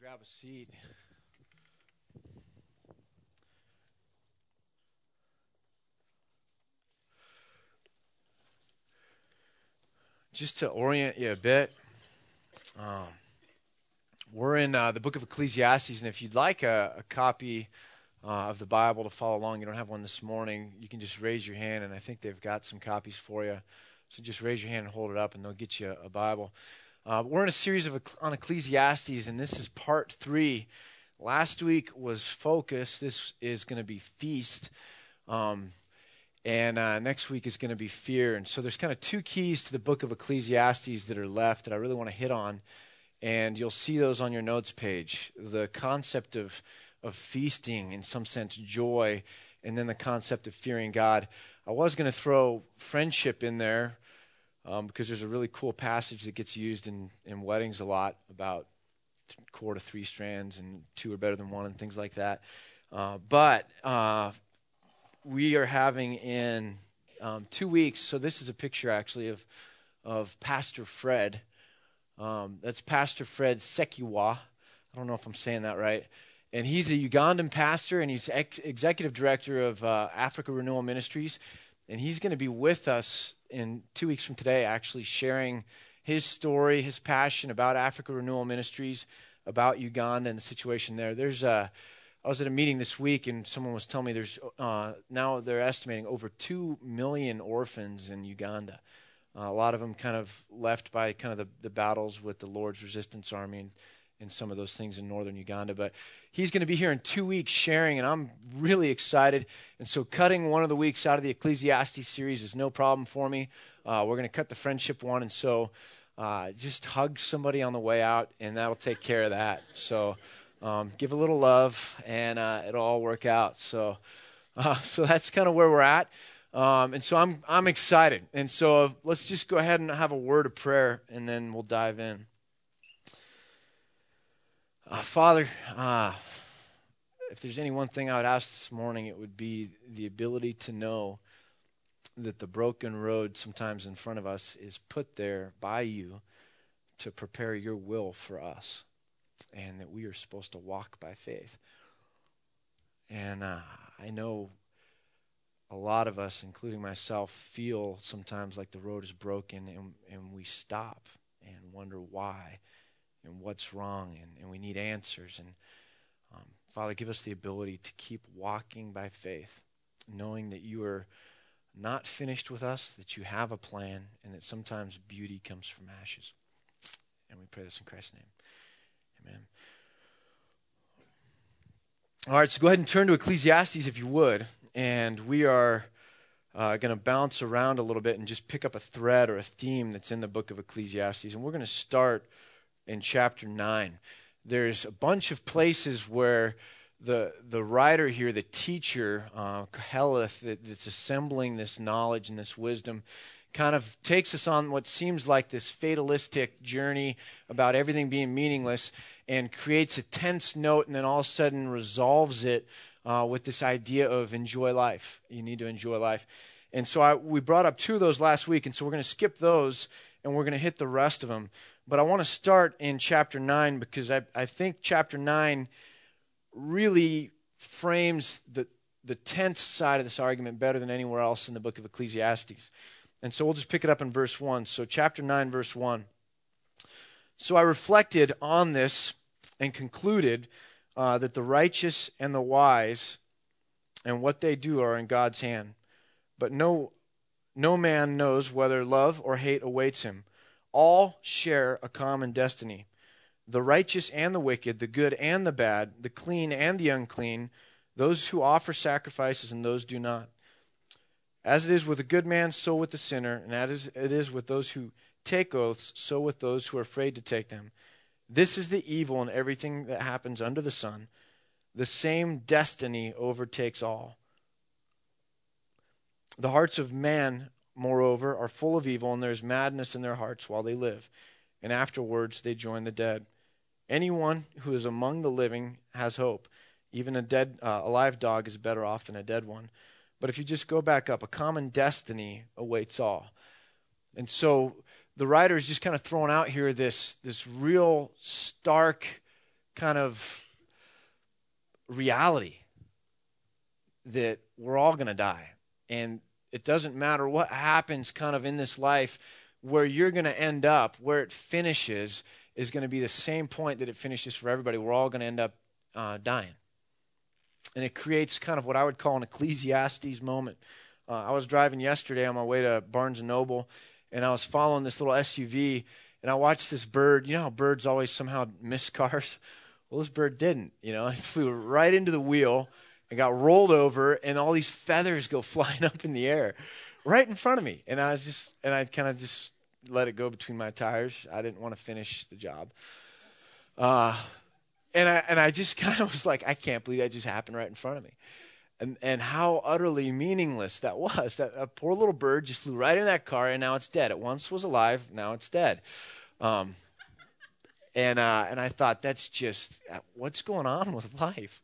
grab a seat. Just to orient you a bit, um, we're in uh, the book of Ecclesiastes, and if you'd like a, a copy uh, of the Bible to follow along, you don't have one this morning, you can just raise your hand, and I think they've got some copies for you. So just raise your hand and hold it up, and they'll get you a Bible. Uh, we're in a series of on Ecclesiastes, and this is part three. Last week was focus. This is going to be feast, um, and uh, next week is going to be fear. And so there's kind of two keys to the book of Ecclesiastes that are left that I really want to hit on, and you'll see those on your notes page. The concept of of feasting, in some sense, joy, and then the concept of fearing God. I was going to throw friendship in there um, because there's a really cool passage that gets used in, in weddings a lot about core to three strands and two are better than one and things like that. Uh, but uh, we are having in um, two weeks, so this is a picture actually of, of Pastor Fred. Um, that's Pastor Fred Sekiwa. I don't know if I'm saying that right. And he's a Ugandan pastor and he's ex- executive director of uh, Africa Renewal Ministries. And he's going to be with us in two weeks from today, actually sharing his story, his passion about Africa Renewal Ministries, about Uganda and the situation there. There's a, I was at a meeting this week, and someone was telling me there's uh, now they're estimating over two million orphans in Uganda. Uh, a lot of them kind of left by kind of the, the battles with the Lord's Resistance Army and and some of those things in northern Uganda. But he's going to be here in two weeks sharing, and I'm really excited. And so, cutting one of the weeks out of the Ecclesiastes series is no problem for me. Uh, we're going to cut the friendship one, and so uh, just hug somebody on the way out, and that'll take care of that. So, um, give a little love, and uh, it'll all work out. So, uh, so that's kind of where we're at. Um, and so I'm I'm excited. And so let's just go ahead and have a word of prayer, and then we'll dive in. Uh, Father, uh, if there's any one thing I would ask this morning, it would be the ability to know that the broken road sometimes in front of us is put there by you to prepare your will for us, and that we are supposed to walk by faith. And uh, I know a lot of us, including myself, feel sometimes like the road is broken, and, and we stop and wonder why and what's wrong, and, and we need answers. And um, Father, give us the ability to keep walking by faith, knowing that you are not finished with us, that you have a plan, and that sometimes beauty comes from ashes. And we pray this in Christ's name. Amen. All right, so go ahead and turn to Ecclesiastes if you would. And we are uh, going to bounce around a little bit and just pick up a thread or a theme that's in the book of Ecclesiastes. And we're going to start in chapter 9. There's a bunch of places where the, the writer here, the teacher, uh, that, that's assembling this knowledge and this wisdom, kind of takes us on what seems like this fatalistic journey about everything being meaningless and creates a tense note and then all of a sudden resolves it uh, with this idea of enjoy life. You need to enjoy life. And so I, we brought up two of those last week, and so we're going to skip those and we're going to hit the rest of them. But I want to start in chapter 9 because I, I think chapter 9 really frames the, the tense side of this argument better than anywhere else in the book of Ecclesiastes. And so we'll just pick it up in verse 1. So, chapter 9, verse 1. So I reflected on this and concluded uh, that the righteous and the wise and what they do are in God's hand. But no, no man knows whether love or hate awaits him all share a common destiny. The righteous and the wicked, the good and the bad, the clean and the unclean, those who offer sacrifices and those do not. As it is with a good man, so with the sinner, and as it is with those who take oaths, so with those who are afraid to take them. This is the evil in everything that happens under the sun. The same destiny overtakes all. The hearts of man moreover, are full of evil, and there is madness in their hearts while they live, and afterwards they join the dead. Anyone who is among the living has hope. Even a dead, uh, alive dog is better off than a dead one. But if you just go back up, a common destiny awaits all. And so the writer is just kind of throwing out here this, this real stark kind of reality that we're all going to die. And it doesn't matter what happens kind of in this life, where you're going to end up, where it finishes, is going to be the same point that it finishes for everybody. We're all going to end up uh, dying. And it creates kind of what I would call an Ecclesiastes moment. Uh, I was driving yesterday on my way to Barnes and Noble, and I was following this little SUV, and I watched this bird. You know how birds always somehow miss cars? Well, this bird didn't. You know, it flew right into the wheel and got rolled over, and all these feathers go flying up in the air right in front of me. And I was just, and I kind of just let it go between my tires. I didn't want to finish the job. Uh, and I, and I just kind of was like, I can't believe that just happened right in front of me. And, and how utterly meaningless that was. That a poor little bird just flew right in that car, and now it's dead. It once was alive, now it's dead. Um, and uh, and I thought that's just uh, what's going on with life.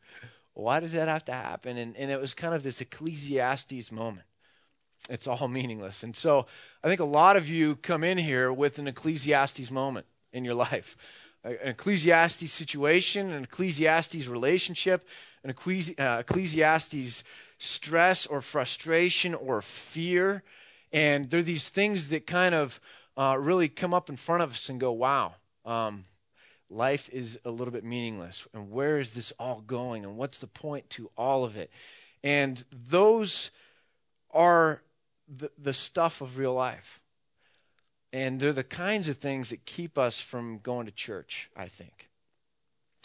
Why does that have to happen? And, and it was kind of this Ecclesiastes moment. It's all meaningless. And so I think a lot of you come in here with an Ecclesiastes moment in your life an Ecclesiastes situation, an Ecclesiastes relationship, an uh, Ecclesiastes stress or frustration or fear. And they're these things that kind of uh, really come up in front of us and go, wow, um, life is a little bit meaningless. And where is this all going? And what's the point to all of it? And those are the, the stuff of real life. And they're the kinds of things that keep us from going to church, I think.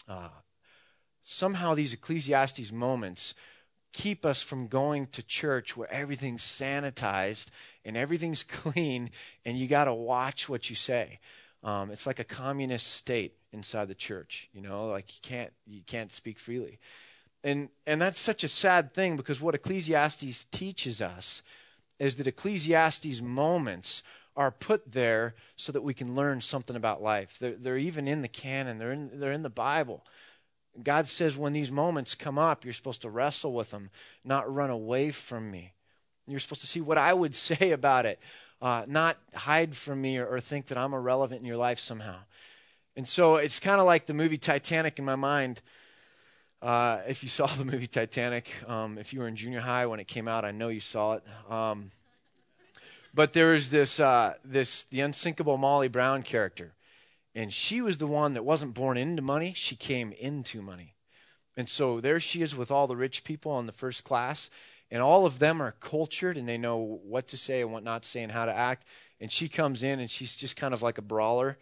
Uh, somehow these Ecclesiastes moments keep us from going to church where everything's sanitized and everything's clean and you got to watch what you say. Um, it's like a communist state inside the church. You know, like you can't you can't speak freely, and and that's such a sad thing because what Ecclesiastes teaches us is that Ecclesiastes moments are put there so that we can learn something about life. They're, they're even in the canon. They're in they're in the Bible. God says when these moments come up, you're supposed to wrestle with them, not run away from me. You're supposed to see what I would say about it uh, not hide from me or, or think that I'm irrelevant in your life somehow. And so it's kind of like the movie Titanic in my mind. Uh, if you saw the movie Titanic, um, if you were in junior high when it came out, I know you saw it. Um, but there was this, uh, this the unsinkable Molly Brown character, and she was the one that wasn't born into money; she came into money. And so there she is with all the rich people in the first class, and all of them are cultured and they know what to say and what not to say and how to act. And she comes in and she's just kind of like a brawler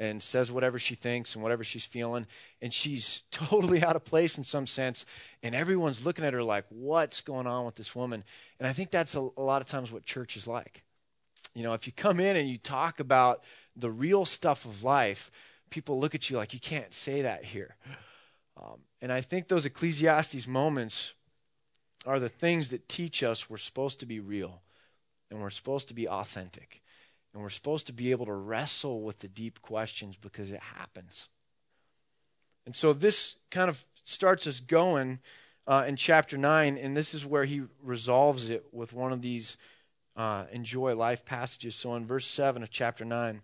and says whatever she thinks and whatever she's feeling. And she's totally out of place in some sense. And everyone's looking at her like, what's going on with this woman? And I think that's a, a lot of times what church is like. You know, if you come in and you talk about the real stuff of life, people look at you like, you can't say that here. Um, and I think those Ecclesiastes moments are the things that teach us we're supposed to be real and we're supposed to be authentic and we're supposed to be able to wrestle with the deep questions because it happens. And so this kind of starts us going uh, in chapter 9, and this is where he resolves it with one of these uh, enjoy life passages. So in verse 7 of chapter 9,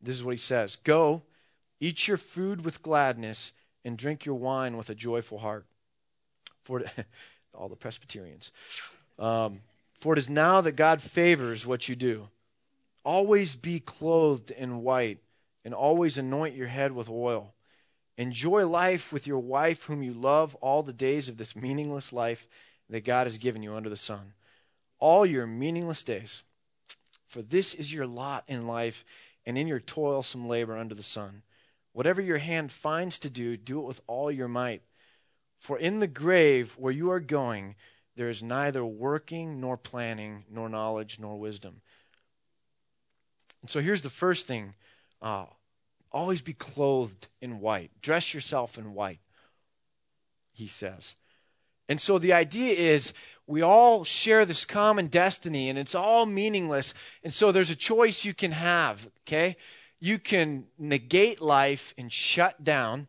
this is what he says Go, eat your food with gladness, and drink your wine with a joyful heart for all the Presbyterians. Um, for it is now that God favors what you do. Always be clothed in white, and always anoint your head with oil. Enjoy life with your wife, whom you love, all the days of this meaningless life that God has given you under the sun. All your meaningless days. For this is your lot in life and in your toilsome labor under the sun. Whatever your hand finds to do, do it with all your might for in the grave where you are going, there is neither working, nor planning, nor knowledge, nor wisdom. And so here's the first thing uh, always be clothed in white, dress yourself in white, he says. And so the idea is we all share this common destiny and it's all meaningless. And so there's a choice you can have, okay? You can negate life and shut down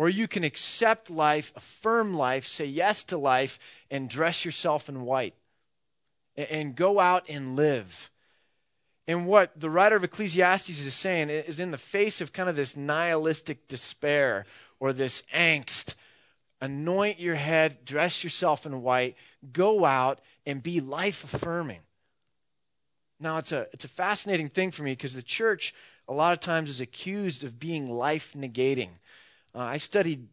or you can accept life, affirm life, say yes to life, and dress yourself in white and go out and live. And what the writer of Ecclesiastes is saying is in the face of kind of this nihilistic despair or this angst, anoint your head, dress yourself in white, go out and be life affirming. Now, it's a, it's a fascinating thing for me because the church, a lot of times, is accused of being life negating. Uh, I studied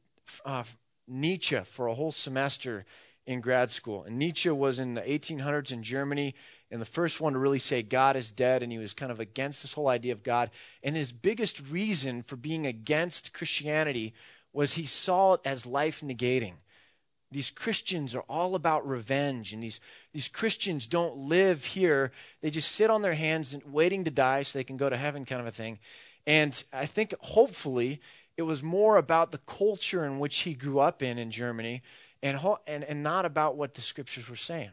uh, Nietzsche for a whole semester in grad school. And Nietzsche was in the 1800s in Germany and the first one to really say God is dead, and he was kind of against this whole idea of God. And his biggest reason for being against Christianity was he saw it as life negating. These Christians are all about revenge, and these, these Christians don't live here. They just sit on their hands and waiting to die so they can go to heaven, kind of a thing. And I think hopefully it was more about the culture in which he grew up in in Germany and, and, and not about what the scriptures were saying.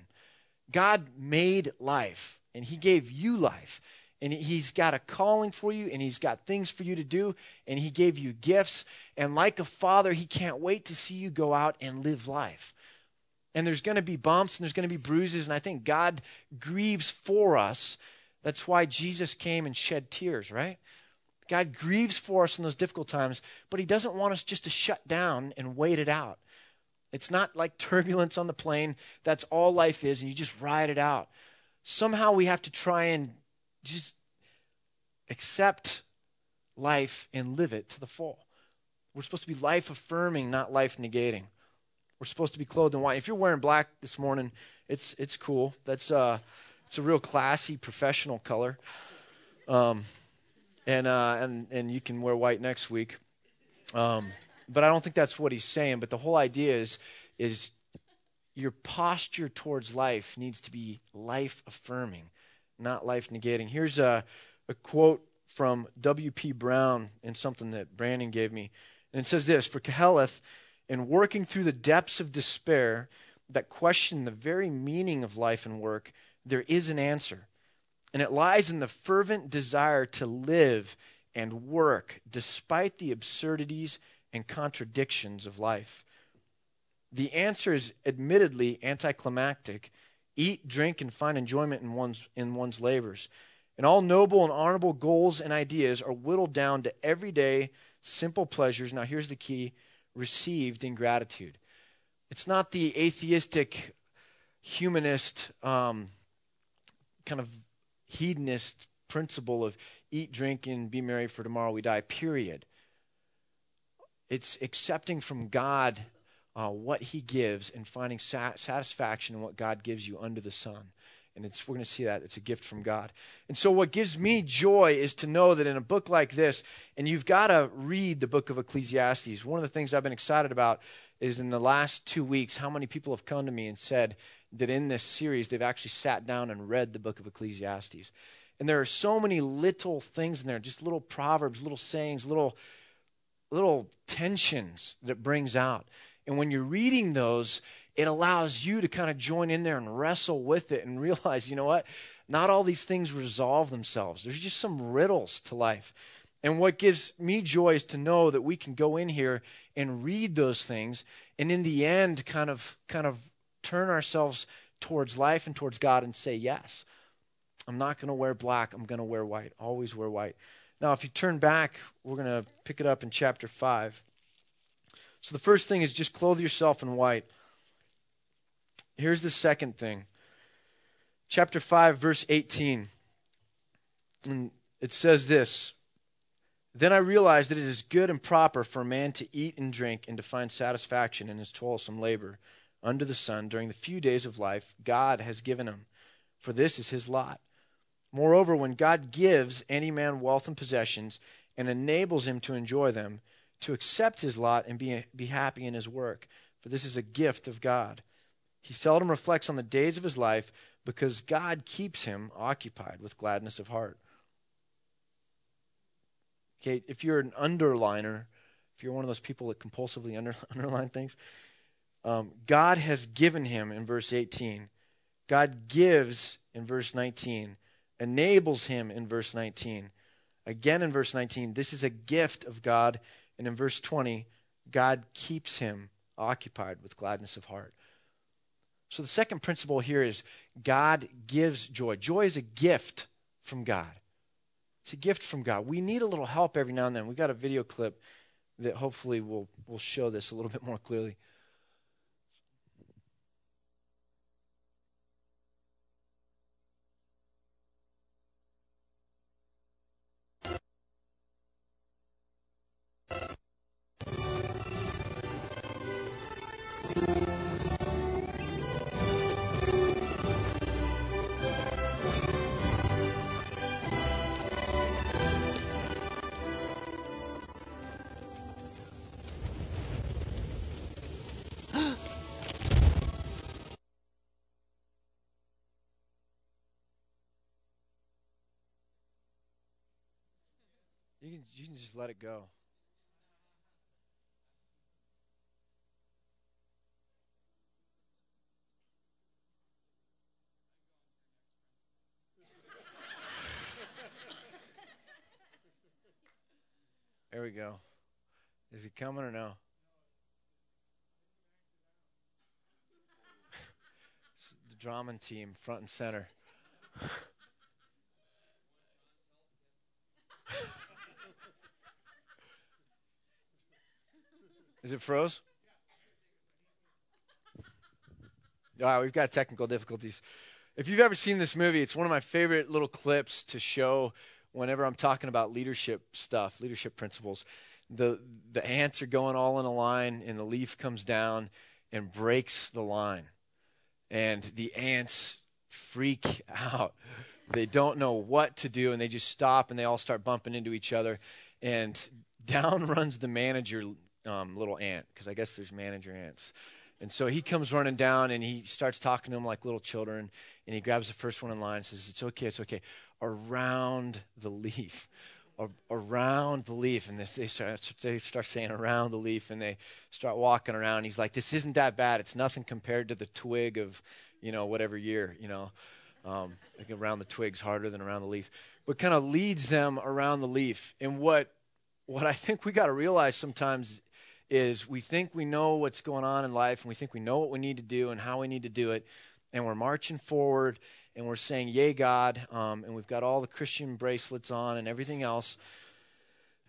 God made life, and He gave you life. And He's got a calling for you, and He's got things for you to do, and He gave you gifts. And like a father, He can't wait to see you go out and live life. And there's going to be bumps and there's going to be bruises, and I think God grieves for us. That's why Jesus came and shed tears, right? God grieves for us in those difficult times, but He doesn't want us just to shut down and wait it out. It's not like turbulence on the plane. That's all life is, and you just ride it out. Somehow we have to try and just accept life and live it to the full. We're supposed to be life affirming, not life negating. We're supposed to be clothed in white. If you're wearing black this morning, it's it's cool. That's uh, it's a real classy professional color. Um, and uh, and and you can wear white next week. Um, but I don't think that's what he's saying. But the whole idea is, is your posture towards life needs to be life affirming, not life negating. Here's a, a quote from W.P. Brown and something that Brandon gave me. And it says this For Koheleth, in working through the depths of despair that question the very meaning of life and work, there is an answer. And it lies in the fervent desire to live and work despite the absurdities and contradictions of life. The answer is admittedly anticlimactic eat, drink, and find enjoyment in one's, in one's labors. And all noble and honorable goals and ideas are whittled down to everyday, simple pleasures. Now, here's the key received in gratitude. It's not the atheistic, humanist, um, kind of hedonist principle of eat, drink, and be merry, for tomorrow we die, period. It's accepting from God uh, what He gives and finding sat- satisfaction in what God gives you under the sun. And it's, we're going to see that. It's a gift from God. And so, what gives me joy is to know that in a book like this, and you've got to read the book of Ecclesiastes. One of the things I've been excited about is in the last two weeks, how many people have come to me and said that in this series, they've actually sat down and read the book of Ecclesiastes. And there are so many little things in there, just little proverbs, little sayings, little little tensions that brings out. And when you're reading those, it allows you to kind of join in there and wrestle with it and realize, you know what? Not all these things resolve themselves. There's just some riddles to life. And what gives me joy is to know that we can go in here and read those things and in the end kind of kind of turn ourselves towards life and towards God and say, "Yes. I'm not going to wear black. I'm going to wear white. Always wear white." Now, if you turn back, we're going to pick it up in chapter 5. So the first thing is just clothe yourself in white. Here's the second thing. Chapter 5, verse 18. And it says this Then I realized that it is good and proper for a man to eat and drink and to find satisfaction in his toilsome labor under the sun during the few days of life God has given him, for this is his lot. Moreover, when God gives any man wealth and possessions and enables him to enjoy them, to accept his lot and be, be happy in his work, for this is a gift of God. He seldom reflects on the days of his life because God keeps him occupied with gladness of heart. Okay, if you're an underliner, if you're one of those people that compulsively under, underline things, um, God has given him in verse 18. God gives in verse 19 enables him in verse 19. Again in verse 19, this is a gift of God. And in verse 20, God keeps him occupied with gladness of heart. So the second principle here is God gives joy. Joy is a gift from God. It's a gift from God. We need a little help every now and then. We've got a video clip that hopefully will will show this a little bit more clearly. You can, you can just let it go. There we go. Is he coming or no? the drama team, front and center. Is it froze? All right, we've got technical difficulties. If you've ever seen this movie, it's one of my favorite little clips to show whenever I'm talking about leadership stuff, leadership principles. The the ants are going all in a line and the leaf comes down and breaks the line. And the ants freak out. They don't know what to do and they just stop and they all start bumping into each other and down runs the manager um, little ant because I guess there's manager ants. And so he comes running down and he starts talking to them like little children. And he grabs the first one in line and says, It's okay, it's okay. Around the leaf. around the leaf. And they, start, they start saying around the leaf and they start walking around. He's like, This isn't that bad. It's nothing compared to the twig of, you know, whatever year, you know. Um, like around the twig's harder than around the leaf. But kind of leads them around the leaf. And what what I think we got to realize sometimes is we think we know what's going on in life and we think we know what we need to do and how we need to do it and we're marching forward and we're saying yay god um, and we've got all the christian bracelets on and everything else.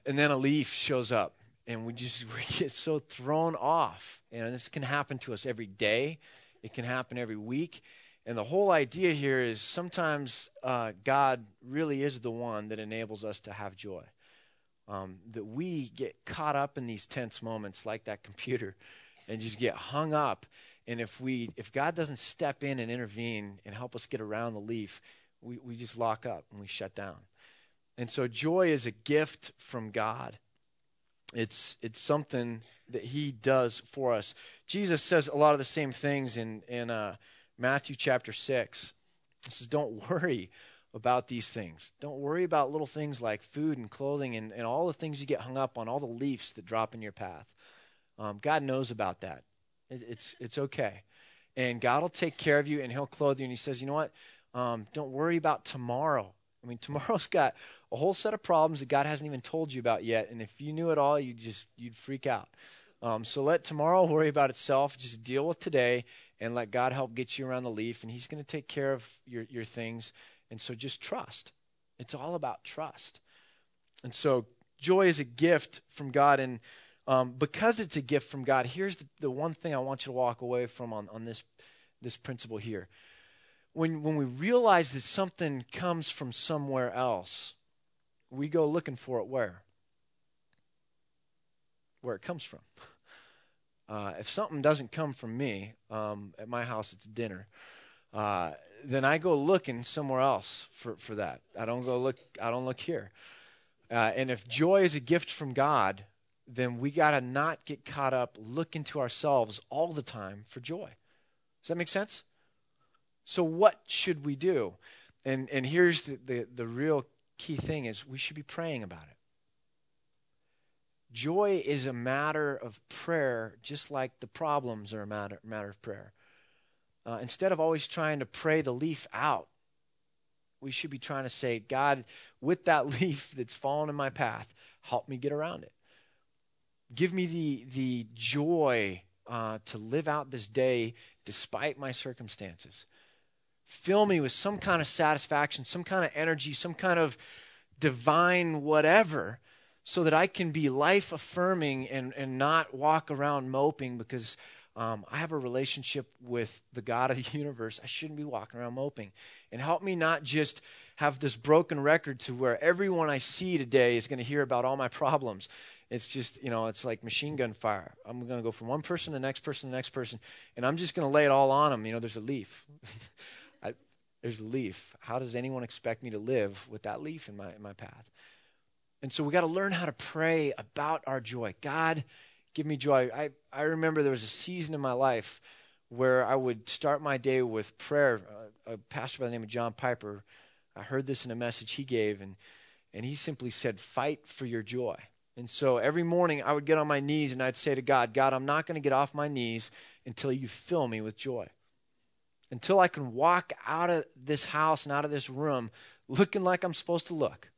And then a leaf shows up and we just we get so thrown off. And this can happen to us every day. It can happen every week. And the whole idea here is sometimes uh, god really is the one that enables us to have joy um, that we get caught up in these tense moments like that computer and just get hung up. And if we if god doesn't step in and intervene and help us get around the leaf we, we just lock up and we shut down. And so joy is a gift from god. It's it's something that he does for us. Jesus says a lot of the same things in in uh, matthew chapter 6 he says don't worry about these things. Don't worry about little things like food and clothing and, and all the things you get hung up on, all the leaves that drop in your path. Um, God knows about that. It, it's, it's okay. And God will take care of you and He'll clothe you. And He says, you know what? Um, don't worry about tomorrow. I mean, tomorrow's got a whole set of problems that God hasn't even told you about yet. And if you knew it all, you'd just you'd freak out. Um, so let tomorrow worry about itself. Just deal with today and let God help get you around the leaf. And He's going to take care of your, your things and so just trust. It's all about trust. And so joy is a gift from God. And um, because it's a gift from God, here's the, the, one thing I want you to walk away from on, on this, this principle here. When, when we realize that something comes from somewhere else, we go looking for it where? Where it comes from. Uh, if something doesn't come from me, um, at my house it's dinner. Uh, then I go looking somewhere else for, for that. I don't go look. I don't look here. Uh, and if joy is a gift from God, then we got to not get caught up looking to ourselves all the time for joy. Does that make sense? So what should we do? And and here's the, the, the real key thing is we should be praying about it. Joy is a matter of prayer, just like the problems are a matter, matter of prayer uh, instead of always trying to pray the leaf out, we should be trying to say, God, with that leaf that's fallen in my path, help me get around it. Give me the, the joy uh, to live out this day despite my circumstances. Fill me with some kind of satisfaction, some kind of energy, some kind of divine whatever, so that I can be life affirming and, and not walk around moping because um, I have a relationship with the God of the universe. I shouldn't be walking around moping. And help me not just have this broken record to where everyone I see today is going to hear about all my problems. It's just, you know, it's like machine gun fire. I'm going to go from one person to the next person to the next person, and I'm just going to lay it all on them. You know, there's a leaf. I, there's a leaf. How does anyone expect me to live with that leaf in my, in my path? And so we got to learn how to pray about our joy. God, give me joy. I, I remember there was a season in my life where I would start my day with prayer. A pastor by the name of John Piper, I heard this in a message he gave, and, and he simply said, Fight for your joy. And so every morning I would get on my knees and I'd say to God, God, I'm not going to get off my knees until you fill me with joy. Until I can walk out of this house and out of this room looking like I'm supposed to look.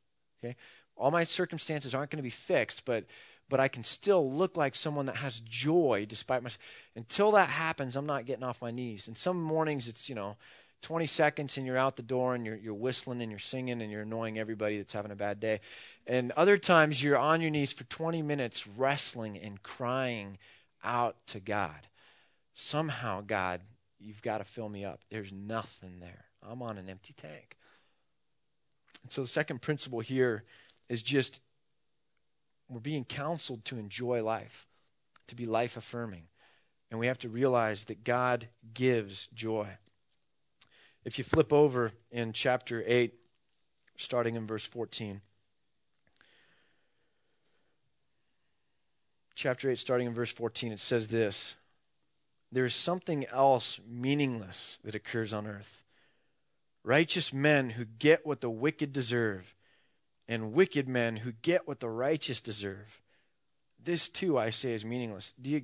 Okay? All my circumstances aren't going to be fixed, but but I can still look like someone that has joy despite my until that happens, I'm not getting off my knees. And some mornings it's, you know, 20 seconds and you're out the door and you're, you're whistling and you're singing and you're annoying everybody that's having a bad day. And other times you're on your knees for 20 minutes wrestling and crying out to God. Somehow, God, you've got to fill me up. There's nothing there. I'm on an empty tank. And so the second principle here is just we're being counseled to enjoy life, to be life affirming. And we have to realize that God gives joy. If you flip over in chapter 8, starting in verse 14. Chapter 8, starting in verse 14, it says this There is something else meaningless that occurs on earth. Righteous men who get what the wicked deserve, and wicked men who get what the righteous deserve. This too, I say, is meaningless. Do you,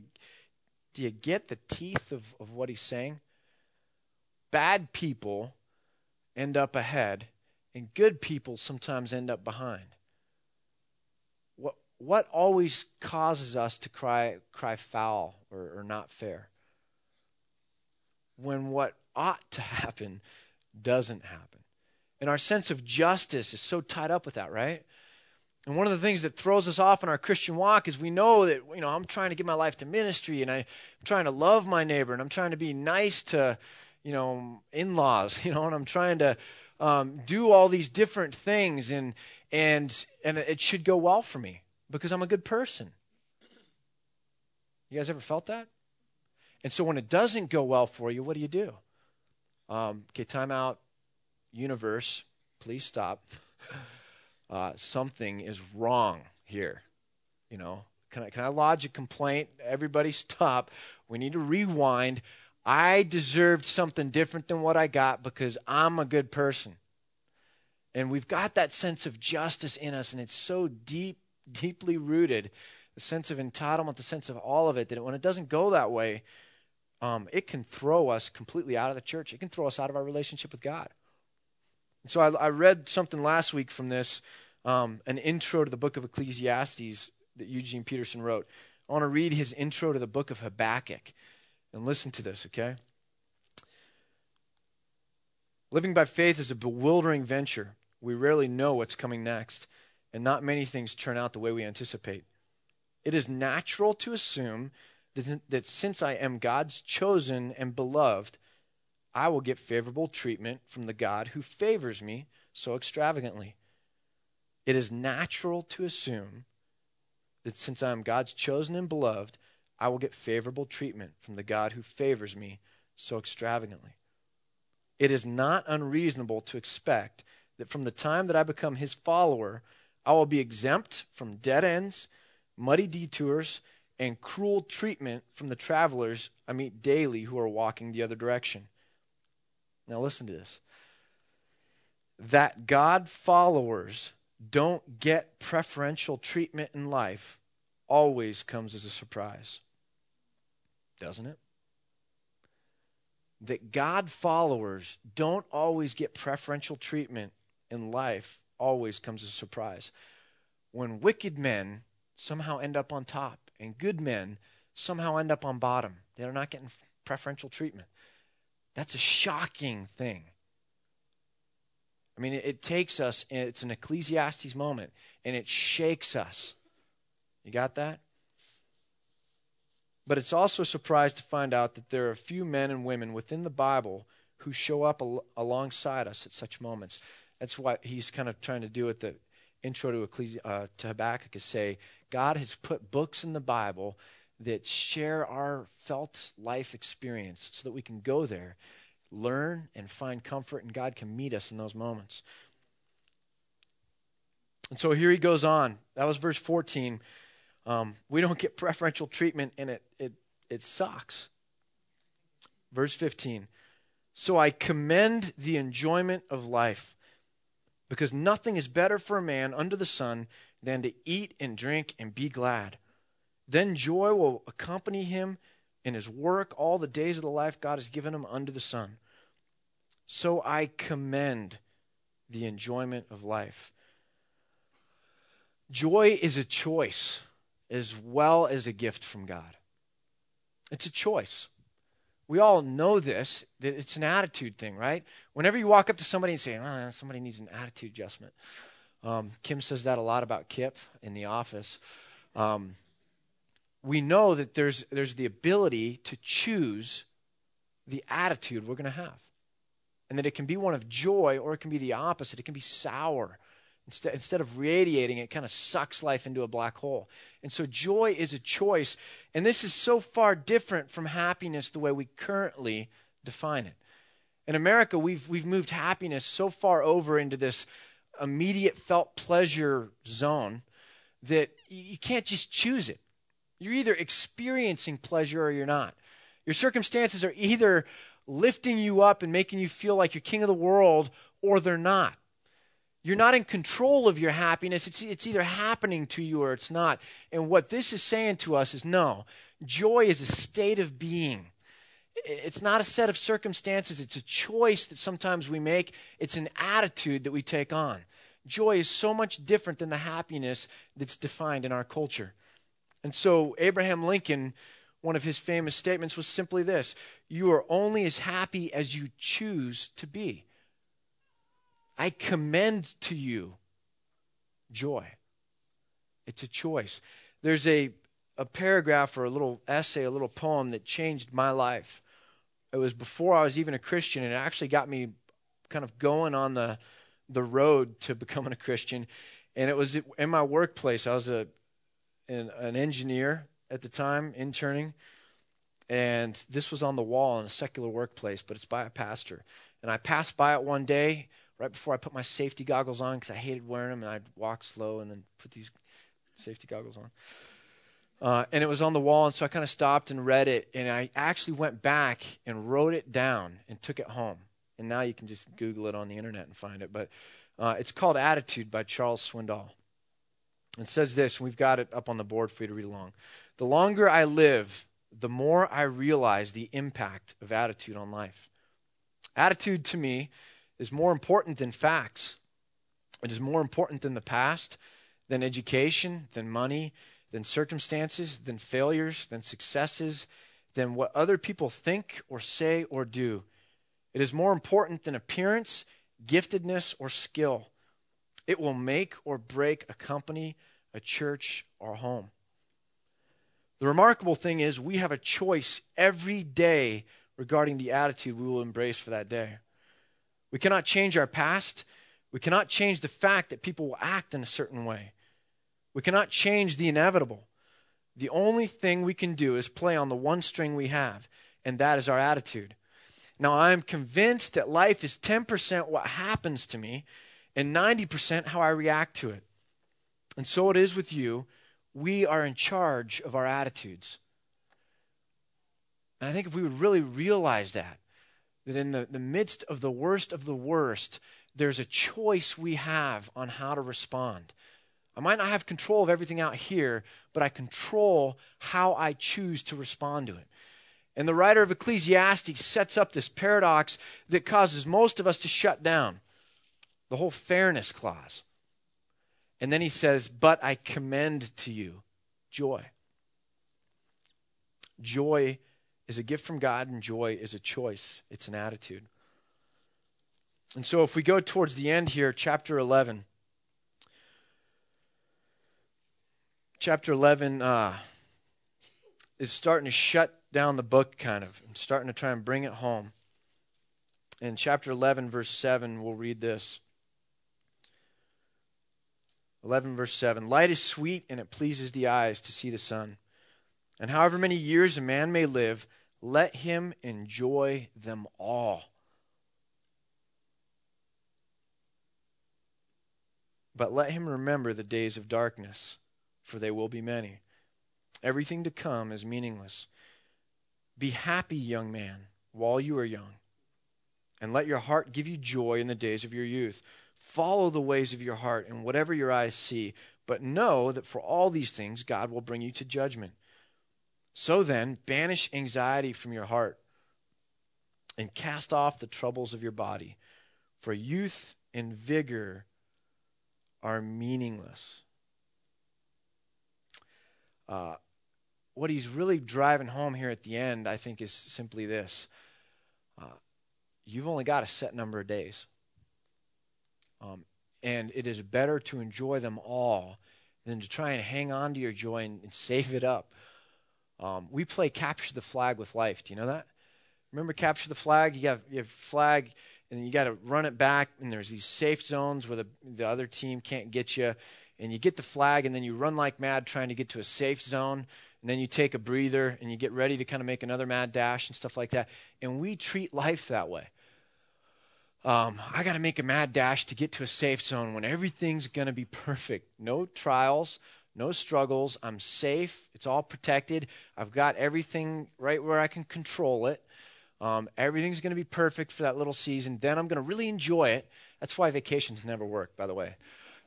do you get the teeth of, of what he's saying? bad people end up ahead, and good people sometimes end up behind. What, what always causes us to cry, cry foul or, or not fair? When what ought to happen doesn't happen. And our sense of justice is so tied up with that, right? And one of the things that throws us off in our Christian walk is we know that, you know, I'm trying to give my life to ministry and I, am trying to love my neighbor and I'm trying to be nice to, you know, in laws, you know, and I'm trying to um, do all these different things, and and and it should go well for me because I'm a good person. You guys ever felt that? And so when it doesn't go well for you, what do you do? Um, okay, time out. Universe, please stop. Uh, something is wrong here. You know, can I, can I lodge a complaint? Everybody stop. We need to rewind. I deserved something different than what I got because I'm a good person. And we've got that sense of justice in us, and it's so deep, deeply rooted the sense of entitlement, the sense of all of it, that when it doesn't go that way, um, it can throw us completely out of the church. It can throw us out of our relationship with God. And so I, I read something last week from this, um, an intro to the book of Ecclesiastes that Eugene Peterson wrote. I want to read his intro to the book of Habakkuk. And listen to this, okay? Living by faith is a bewildering venture. We rarely know what's coming next, and not many things turn out the way we anticipate. It is natural to assume that, that since I am God's chosen and beloved, I will get favorable treatment from the God who favors me so extravagantly. It is natural to assume that since I am God's chosen and beloved, I will get favorable treatment from the God who favors me so extravagantly. It is not unreasonable to expect that from the time that I become his follower, I will be exempt from dead ends, muddy detours, and cruel treatment from the travelers I meet daily who are walking the other direction. Now, listen to this. That God followers don't get preferential treatment in life always comes as a surprise doesn't it? That God followers don't always get preferential treatment in life always comes as a surprise. When wicked men somehow end up on top and good men somehow end up on bottom, they're not getting preferential treatment. That's a shocking thing. I mean, it, it takes us, it's an Ecclesiastes moment, and it shakes us. You got that? But it's also a surprise to find out that there are a few men and women within the Bible who show up al- alongside us at such moments. That's what he's kind of trying to do at the intro to, Ecclesi- uh, to Habakkuk is say, God has put books in the Bible that share our felt life experience so that we can go there, learn, and find comfort, and God can meet us in those moments. And so here he goes on. That was verse 14. Um, we don't get preferential treatment, and it, it, it sucks. Verse 15. So I commend the enjoyment of life, because nothing is better for a man under the sun than to eat and drink and be glad. Then joy will accompany him in his work all the days of the life God has given him under the sun. So I commend the enjoyment of life. Joy is a choice as well as a gift from God. It's a choice. We all know this, that it's an attitude thing, right? Whenever you walk up to somebody and say, oh, somebody needs an attitude adjustment. Um, Kim says that a lot about Kip in the office. Um, we know that there's, there's the ability to choose the attitude we're going to have. And that it can be one of joy or it can be the opposite. It can be sour. Instead, instead of radiating, it kind of sucks life into a black hole. And so joy is a choice. And this is so far different from happiness the way we currently define it. In America, we've, we've moved happiness so far over into this immediate felt pleasure zone that you can't just choose it. You're either experiencing pleasure or you're not. Your circumstances are either lifting you up and making you feel like you're king of the world or they're not. You're not in control of your happiness. It's, it's either happening to you or it's not. And what this is saying to us is no, joy is a state of being. It's not a set of circumstances, it's a choice that sometimes we make, it's an attitude that we take on. Joy is so much different than the happiness that's defined in our culture. And so, Abraham Lincoln, one of his famous statements was simply this You are only as happy as you choose to be. I commend to you joy. It's a choice. There's a, a paragraph or a little essay, a little poem that changed my life. It was before I was even a Christian, and it actually got me kind of going on the, the road to becoming a Christian. And it was in my workplace. I was a, an, an engineer at the time, interning. And this was on the wall in a secular workplace, but it's by a pastor. And I passed by it one day right before I put my safety goggles on because I hated wearing them, and I'd walk slow and then put these safety goggles on. Uh, and it was on the wall, and so I kind of stopped and read it, and I actually went back and wrote it down and took it home. And now you can just Google it on the internet and find it. But uh, it's called Attitude by Charles Swindoll. It says this, we've got it up on the board for you to read along. The longer I live, the more I realize the impact of attitude on life. Attitude to me is more important than facts. It is more important than the past, than education, than money, than circumstances, than failures, than successes, than what other people think or say or do. It is more important than appearance, giftedness, or skill. It will make or break a company, a church, or a home. The remarkable thing is, we have a choice every day regarding the attitude we will embrace for that day. We cannot change our past. We cannot change the fact that people will act in a certain way. We cannot change the inevitable. The only thing we can do is play on the one string we have, and that is our attitude. Now, I am convinced that life is 10% what happens to me and 90% how I react to it. And so it is with you. We are in charge of our attitudes. And I think if we would really realize that, that in the, the midst of the worst of the worst, there's a choice we have on how to respond. I might not have control of everything out here, but I control how I choose to respond to it. And the writer of Ecclesiastes sets up this paradox that causes most of us to shut down the whole fairness clause. And then he says, But I commend to you joy. Joy is a gift from God, and joy is a choice, it's an attitude. And so if we go towards the end here, chapter 11, chapter 11 uh, is starting to shut down the book, kind of, and starting to try and bring it home. In chapter 11, verse 7, we'll read this. 11, verse 7 Light is sweet, and it pleases the eyes to see the sun. And however many years a man may live, let him enjoy them all. But let him remember the days of darkness, for they will be many. Everything to come is meaningless. Be happy, young man, while you are young, and let your heart give you joy in the days of your youth. Follow the ways of your heart and whatever your eyes see, but know that for all these things God will bring you to judgment. So then, banish anxiety from your heart and cast off the troubles of your body, for youth and vigor are meaningless. Uh, what he's really driving home here at the end, I think, is simply this uh, you've only got a set number of days. Um, and it is better to enjoy them all than to try and hang on to your joy and, and save it up. Um, we play capture the flag with life. Do you know that? Remember capture the flag? You have, you have flag and you got to run it back, and there's these safe zones where the, the other team can't get you. And you get the flag, and then you run like mad trying to get to a safe zone. And then you take a breather and you get ready to kind of make another mad dash and stuff like that. And we treat life that way. Um, I got to make a mad dash to get to a safe zone when everything's going to be perfect. No trials, no struggles. I'm safe. It's all protected. I've got everything right where I can control it. Um, everything's going to be perfect for that little season. Then I'm going to really enjoy it. That's why vacations never work, by the way.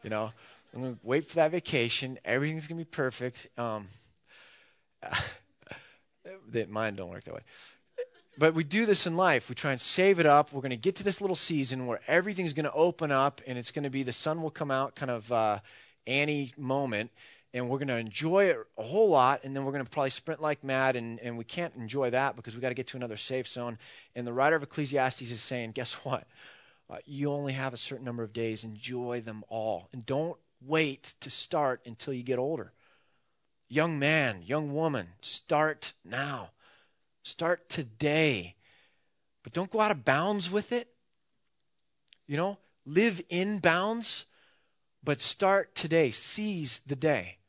You know, I'm going to wait for that vacation. Everything's going to be perfect. Um, mine don't work that way. But we do this in life. We try and save it up. We're going to get to this little season where everything's going to open up and it's going to be the sun will come out kind of uh, Annie moment and we're going to enjoy it a whole lot, and then we're going to probably sprint like mad, and, and we can't enjoy that because we got to get to another safe zone. And the writer of Ecclesiastes is saying, guess what? Uh, you only have a certain number of days. Enjoy them all, and don't wait to start until you get older. Young man, young woman, start now. Start today. But don't go out of bounds with it. You know, live in bounds, but start today. Seize the day.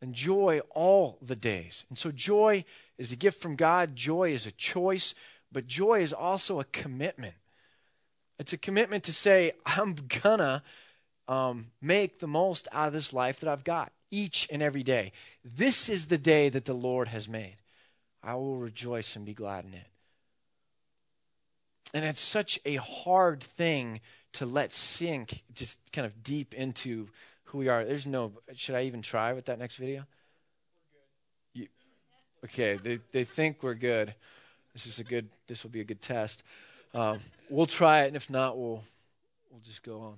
Enjoy all the days. And so joy is a gift from God, joy is a choice, but joy is also a commitment. It's a commitment to say, I'm gonna um, make the most out of this life that I've got each and every day. This is the day that the Lord has made. I will rejoice and be glad in it. And it's such a hard thing to let sink just kind of deep into who we are. There's no. Should I even try with that next video? You, okay, they they think we're good. This is a good. This will be a good test. Um, we'll try it, and if not, we'll we'll just go on.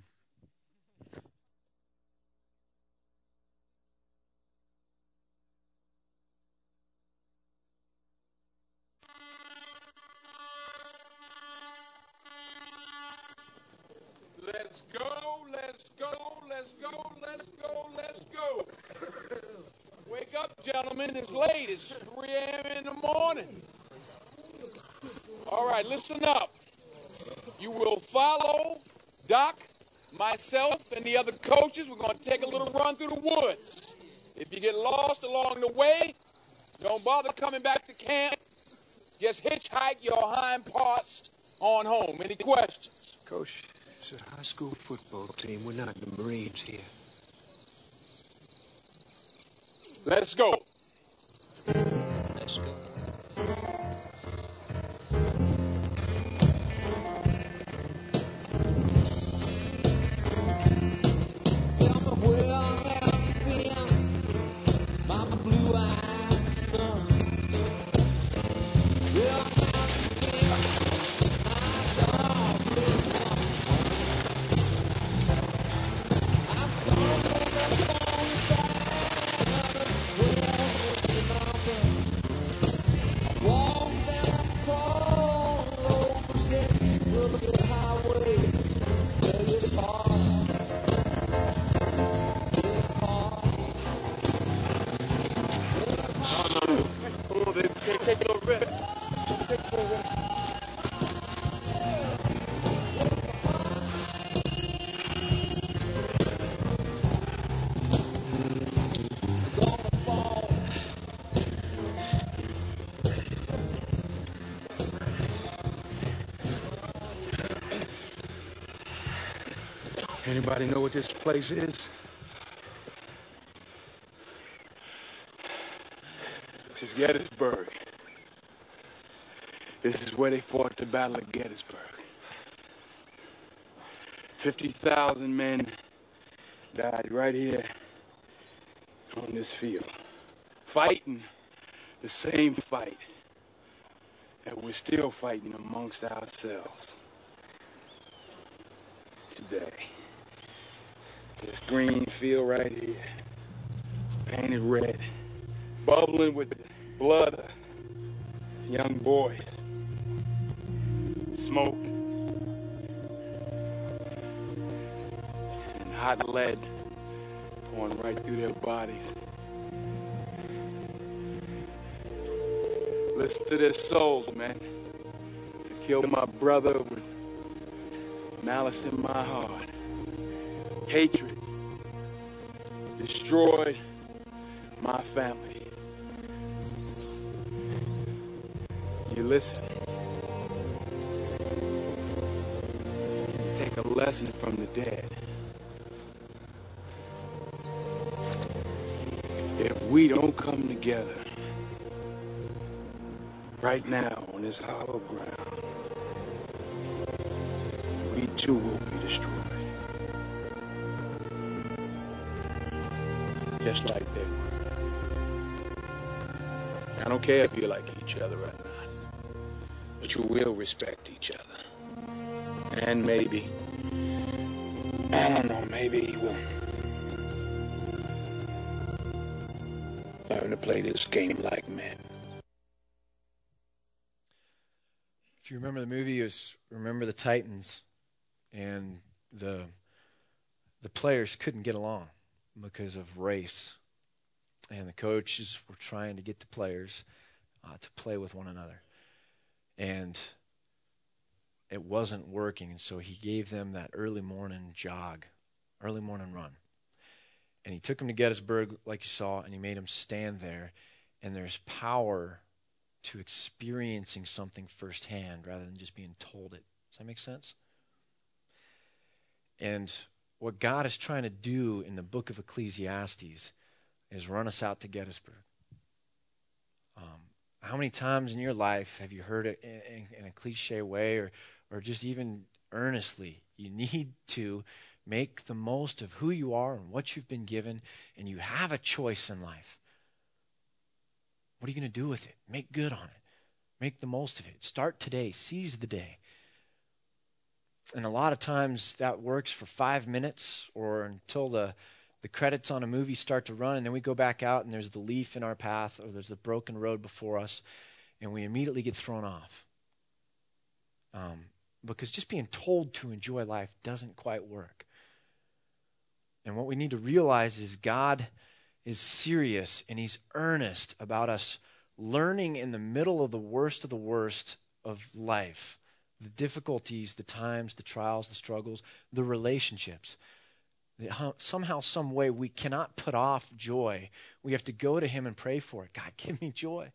Let's go, let's go, let's go, let's go, let's go. Wake up, gentlemen. It's late. It's 3 a.m. in the morning. All right, listen up. You will follow Doc, myself, and the other coaches. We're going to take a little run through the woods. If you get lost along the way, don't bother coming back to camp. Just hitchhike your hind parts on home. Any questions? Coach, it's a high school football team. We're not the Marines here. Let's go. Anybody know what this place is? This is Gettysburg. This is where they fought the Battle of Gettysburg. 50,000 men died right here on this field, fighting the same fight that we're still fighting amongst ourselves today. This green field right here, painted red, bubbling with the blood of young boys. Smoke and hot lead pouring right through their bodies. Listen to their souls, man. I killed my brother with malice in my heart, hatred, destroyed my family. You listen. Take a lesson from the dead. If we don't come together right now on this hollow ground, Just like they were. I don't care if you like each other or not, but you will respect each other. And maybe, I don't know, maybe you will learn to play this game like men. If you remember the movie, it was Remember the Titans, and the the players couldn't get along because of race, and the coaches were trying to get the players uh, to play with one another, and it wasn't working. And so he gave them that early morning jog, early morning run, and he took them to Gettysburg, like you saw, and he made them stand there. And there's power to experiencing something firsthand rather than just being told it. Does that make sense? And what God is trying to do in the book of Ecclesiastes is run us out to Gettysburg. Um, how many times in your life have you heard it in, in, in a cliche way or, or just even earnestly? You need to make the most of who you are and what you've been given, and you have a choice in life. What are you going to do with it? Make good on it. Make the most of it. Start today. Seize the day. And a lot of times that works for five minutes or until the, the credits on a movie start to run, and then we go back out and there's the leaf in our path or there's the broken road before us, and we immediately get thrown off. Um, because just being told to enjoy life doesn't quite work. And what we need to realize is God is serious and He's earnest about us learning in the middle of the worst of the worst of life the difficulties, the times, the trials, the struggles, the relationships. Somehow, some way, we cannot put off joy. We have to go to Him and pray for it. God, give me joy.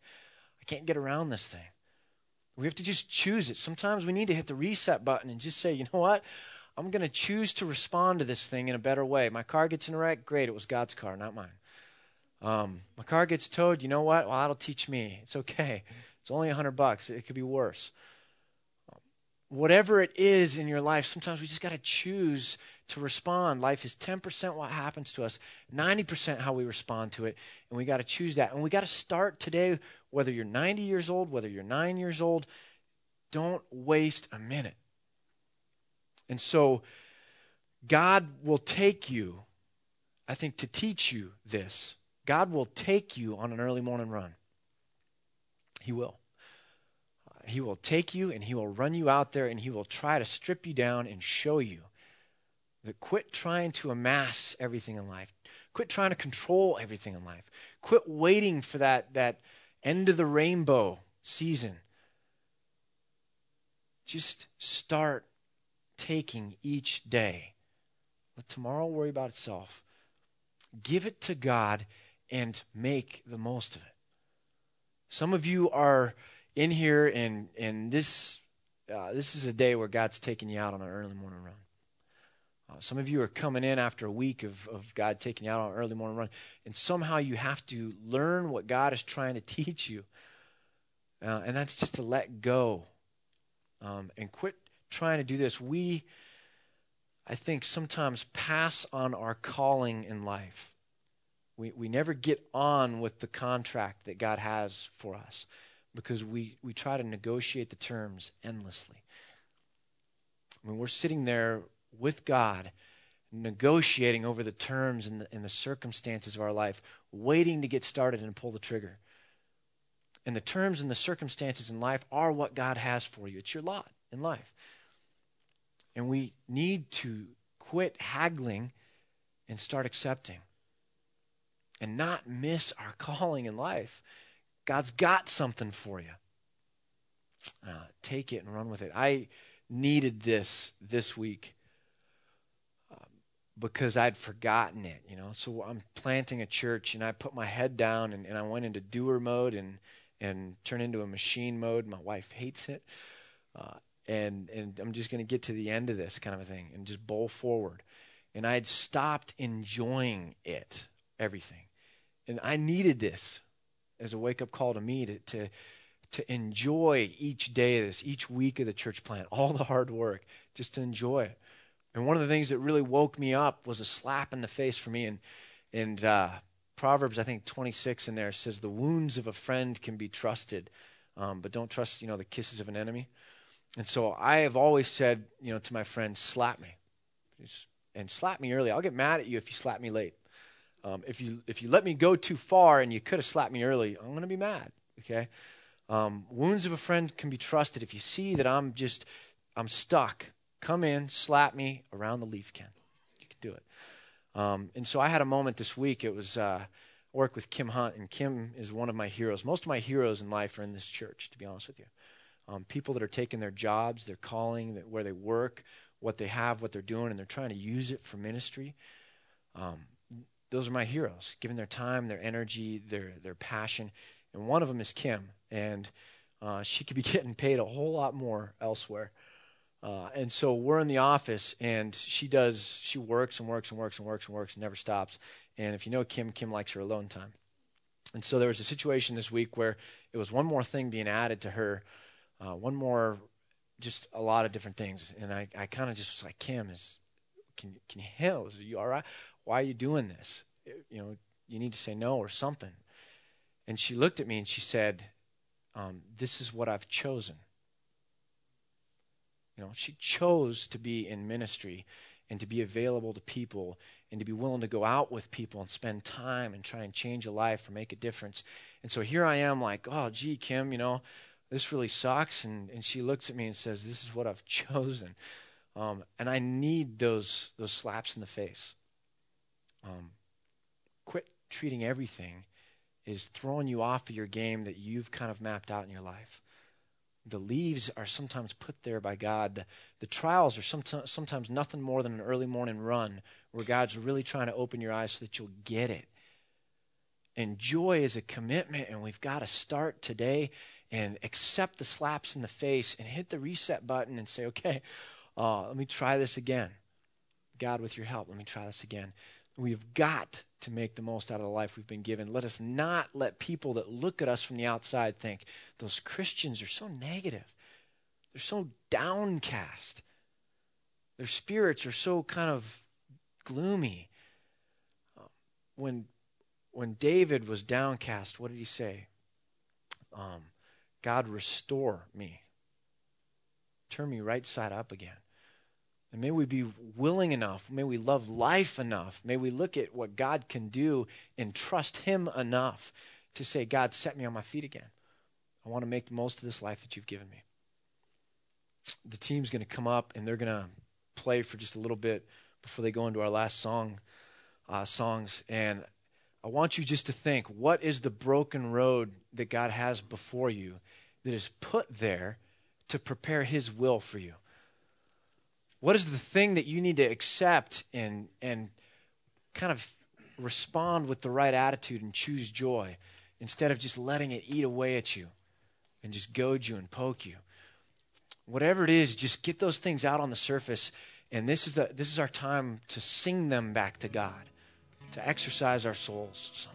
I can't get around this thing. We have to just choose it. Sometimes we need to hit the reset button and just say, you know what? I'm going to choose to respond to this thing in a better way. My car gets in a wreck. Great. It was God's car, not mine. Um, my car gets towed. You know what? Well, that'll teach me. It's okay. It's only a hundred bucks. It could be worse. Whatever it is in your life, sometimes we just got to choose to respond. Life is 10% what happens to us, 90% how we respond to it, and we got to choose that. And we got to start today, whether you're 90 years old, whether you're nine years old, don't waste a minute. And so, God will take you, I think, to teach you this. God will take you on an early morning run. He will. He will take you and he will run you out there and he will try to strip you down and show you that quit trying to amass everything in life. Quit trying to control everything in life. Quit waiting for that, that end of the rainbow season. Just start taking each day. Let tomorrow worry about itself. Give it to God and make the most of it. Some of you are in here, and and this uh, this is a day where God's taking you out on an early morning run. Uh, some of you are coming in after a week of, of God taking you out on an early morning run, and somehow you have to learn what God is trying to teach you. Uh, and that's just to let go um, and quit trying to do this. We, I think, sometimes pass on our calling in life. We, we never get on with the contract that God has for us because we, we try to negotiate the terms endlessly. When we're sitting there with God, negotiating over the terms and the, and the circumstances of our life, waiting to get started and pull the trigger. And the terms and the circumstances in life are what God has for you. It's your lot in life. And we need to quit haggling and start accepting and not miss our calling in life. God's got something for you. Uh, take it and run with it. I needed this this week um, because I'd forgotten it, you know. So I'm planting a church, and I put my head down, and, and I went into doer mode and and turn into a machine mode. My wife hates it, uh, and and I'm just going to get to the end of this kind of a thing and just bowl forward. And I'd stopped enjoying it, everything, and I needed this as a wake up call to me to to to enjoy each day of this, each week of the church plant, all the hard work, just to enjoy it. And one of the things that really woke me up was a slap in the face for me. And and uh, Proverbs, I think 26 in there says, "The wounds of a friend can be trusted, um, but don't trust, you know, the kisses of an enemy." And so I have always said, you know, to my friends, slap me, and slap me early. I'll get mad at you if you slap me late. Um, if you if you let me go too far and you could have slapped me early, I'm going to be mad. Okay. Um, wounds of a friend can be trusted. If you see that I'm just I'm stuck, come in, slap me around the leaf can. You can do it. Um, and so I had a moment this week. It was uh, work with Kim Hunt, and Kim is one of my heroes. Most of my heroes in life are in this church, to be honest with you. Um, people that are taking their jobs, their calling, where they work, what they have, what they're doing, and they're trying to use it for ministry. Um, those are my heroes, giving their time, their energy, their their passion. And one of them is Kim, and uh, she could be getting paid a whole lot more elsewhere. Uh, and so we're in the office, and she does. She works and works and works and works and works and never stops. And if you know Kim, Kim likes her alone time. And so there was a situation this week where it was one more thing being added to her, uh, one more, just a lot of different things. And I, I kind of just was like, Kim, is can can you handle this? Are you all right? Why are you doing this? You know, you need to say no or something. And she looked at me and she said, um, This is what I've chosen. You know, she chose to be in ministry and to be available to people and to be willing to go out with people and spend time and try and change a life or make a difference. And so here I am, like, oh, gee, Kim, you know, this really sucks. And, and she looks at me and says, This is what I've chosen. Um, and I need those, those slaps in the face. Um, quit treating everything is throwing you off of your game that you've kind of mapped out in your life. The leaves are sometimes put there by God. The, the trials are sometimes, sometimes nothing more than an early morning run where God's really trying to open your eyes so that you'll get it. And joy is a commitment, and we've got to start today and accept the slaps in the face and hit the reset button and say, okay, uh, let me try this again. God, with your help, let me try this again. We've got to make the most out of the life we've been given. Let us not let people that look at us from the outside think those Christians are so negative. They're so downcast. Their spirits are so kind of gloomy. When, when David was downcast, what did he say? Um, God, restore me. Turn me right side up again. And may we be willing enough, may we love life enough, may we look at what God can do and trust Him enough to say, God, set me on my feet again. I want to make the most of this life that you've given me. The team's going to come up and they're going to play for just a little bit before they go into our last song uh, songs. And I want you just to think what is the broken road that God has before you that is put there to prepare His will for you? What is the thing that you need to accept and, and kind of respond with the right attitude and choose joy instead of just letting it eat away at you and just goad you and poke you? Whatever it is, just get those things out on the surface And this is, the, this is our time to sing them back to God, to exercise our souls.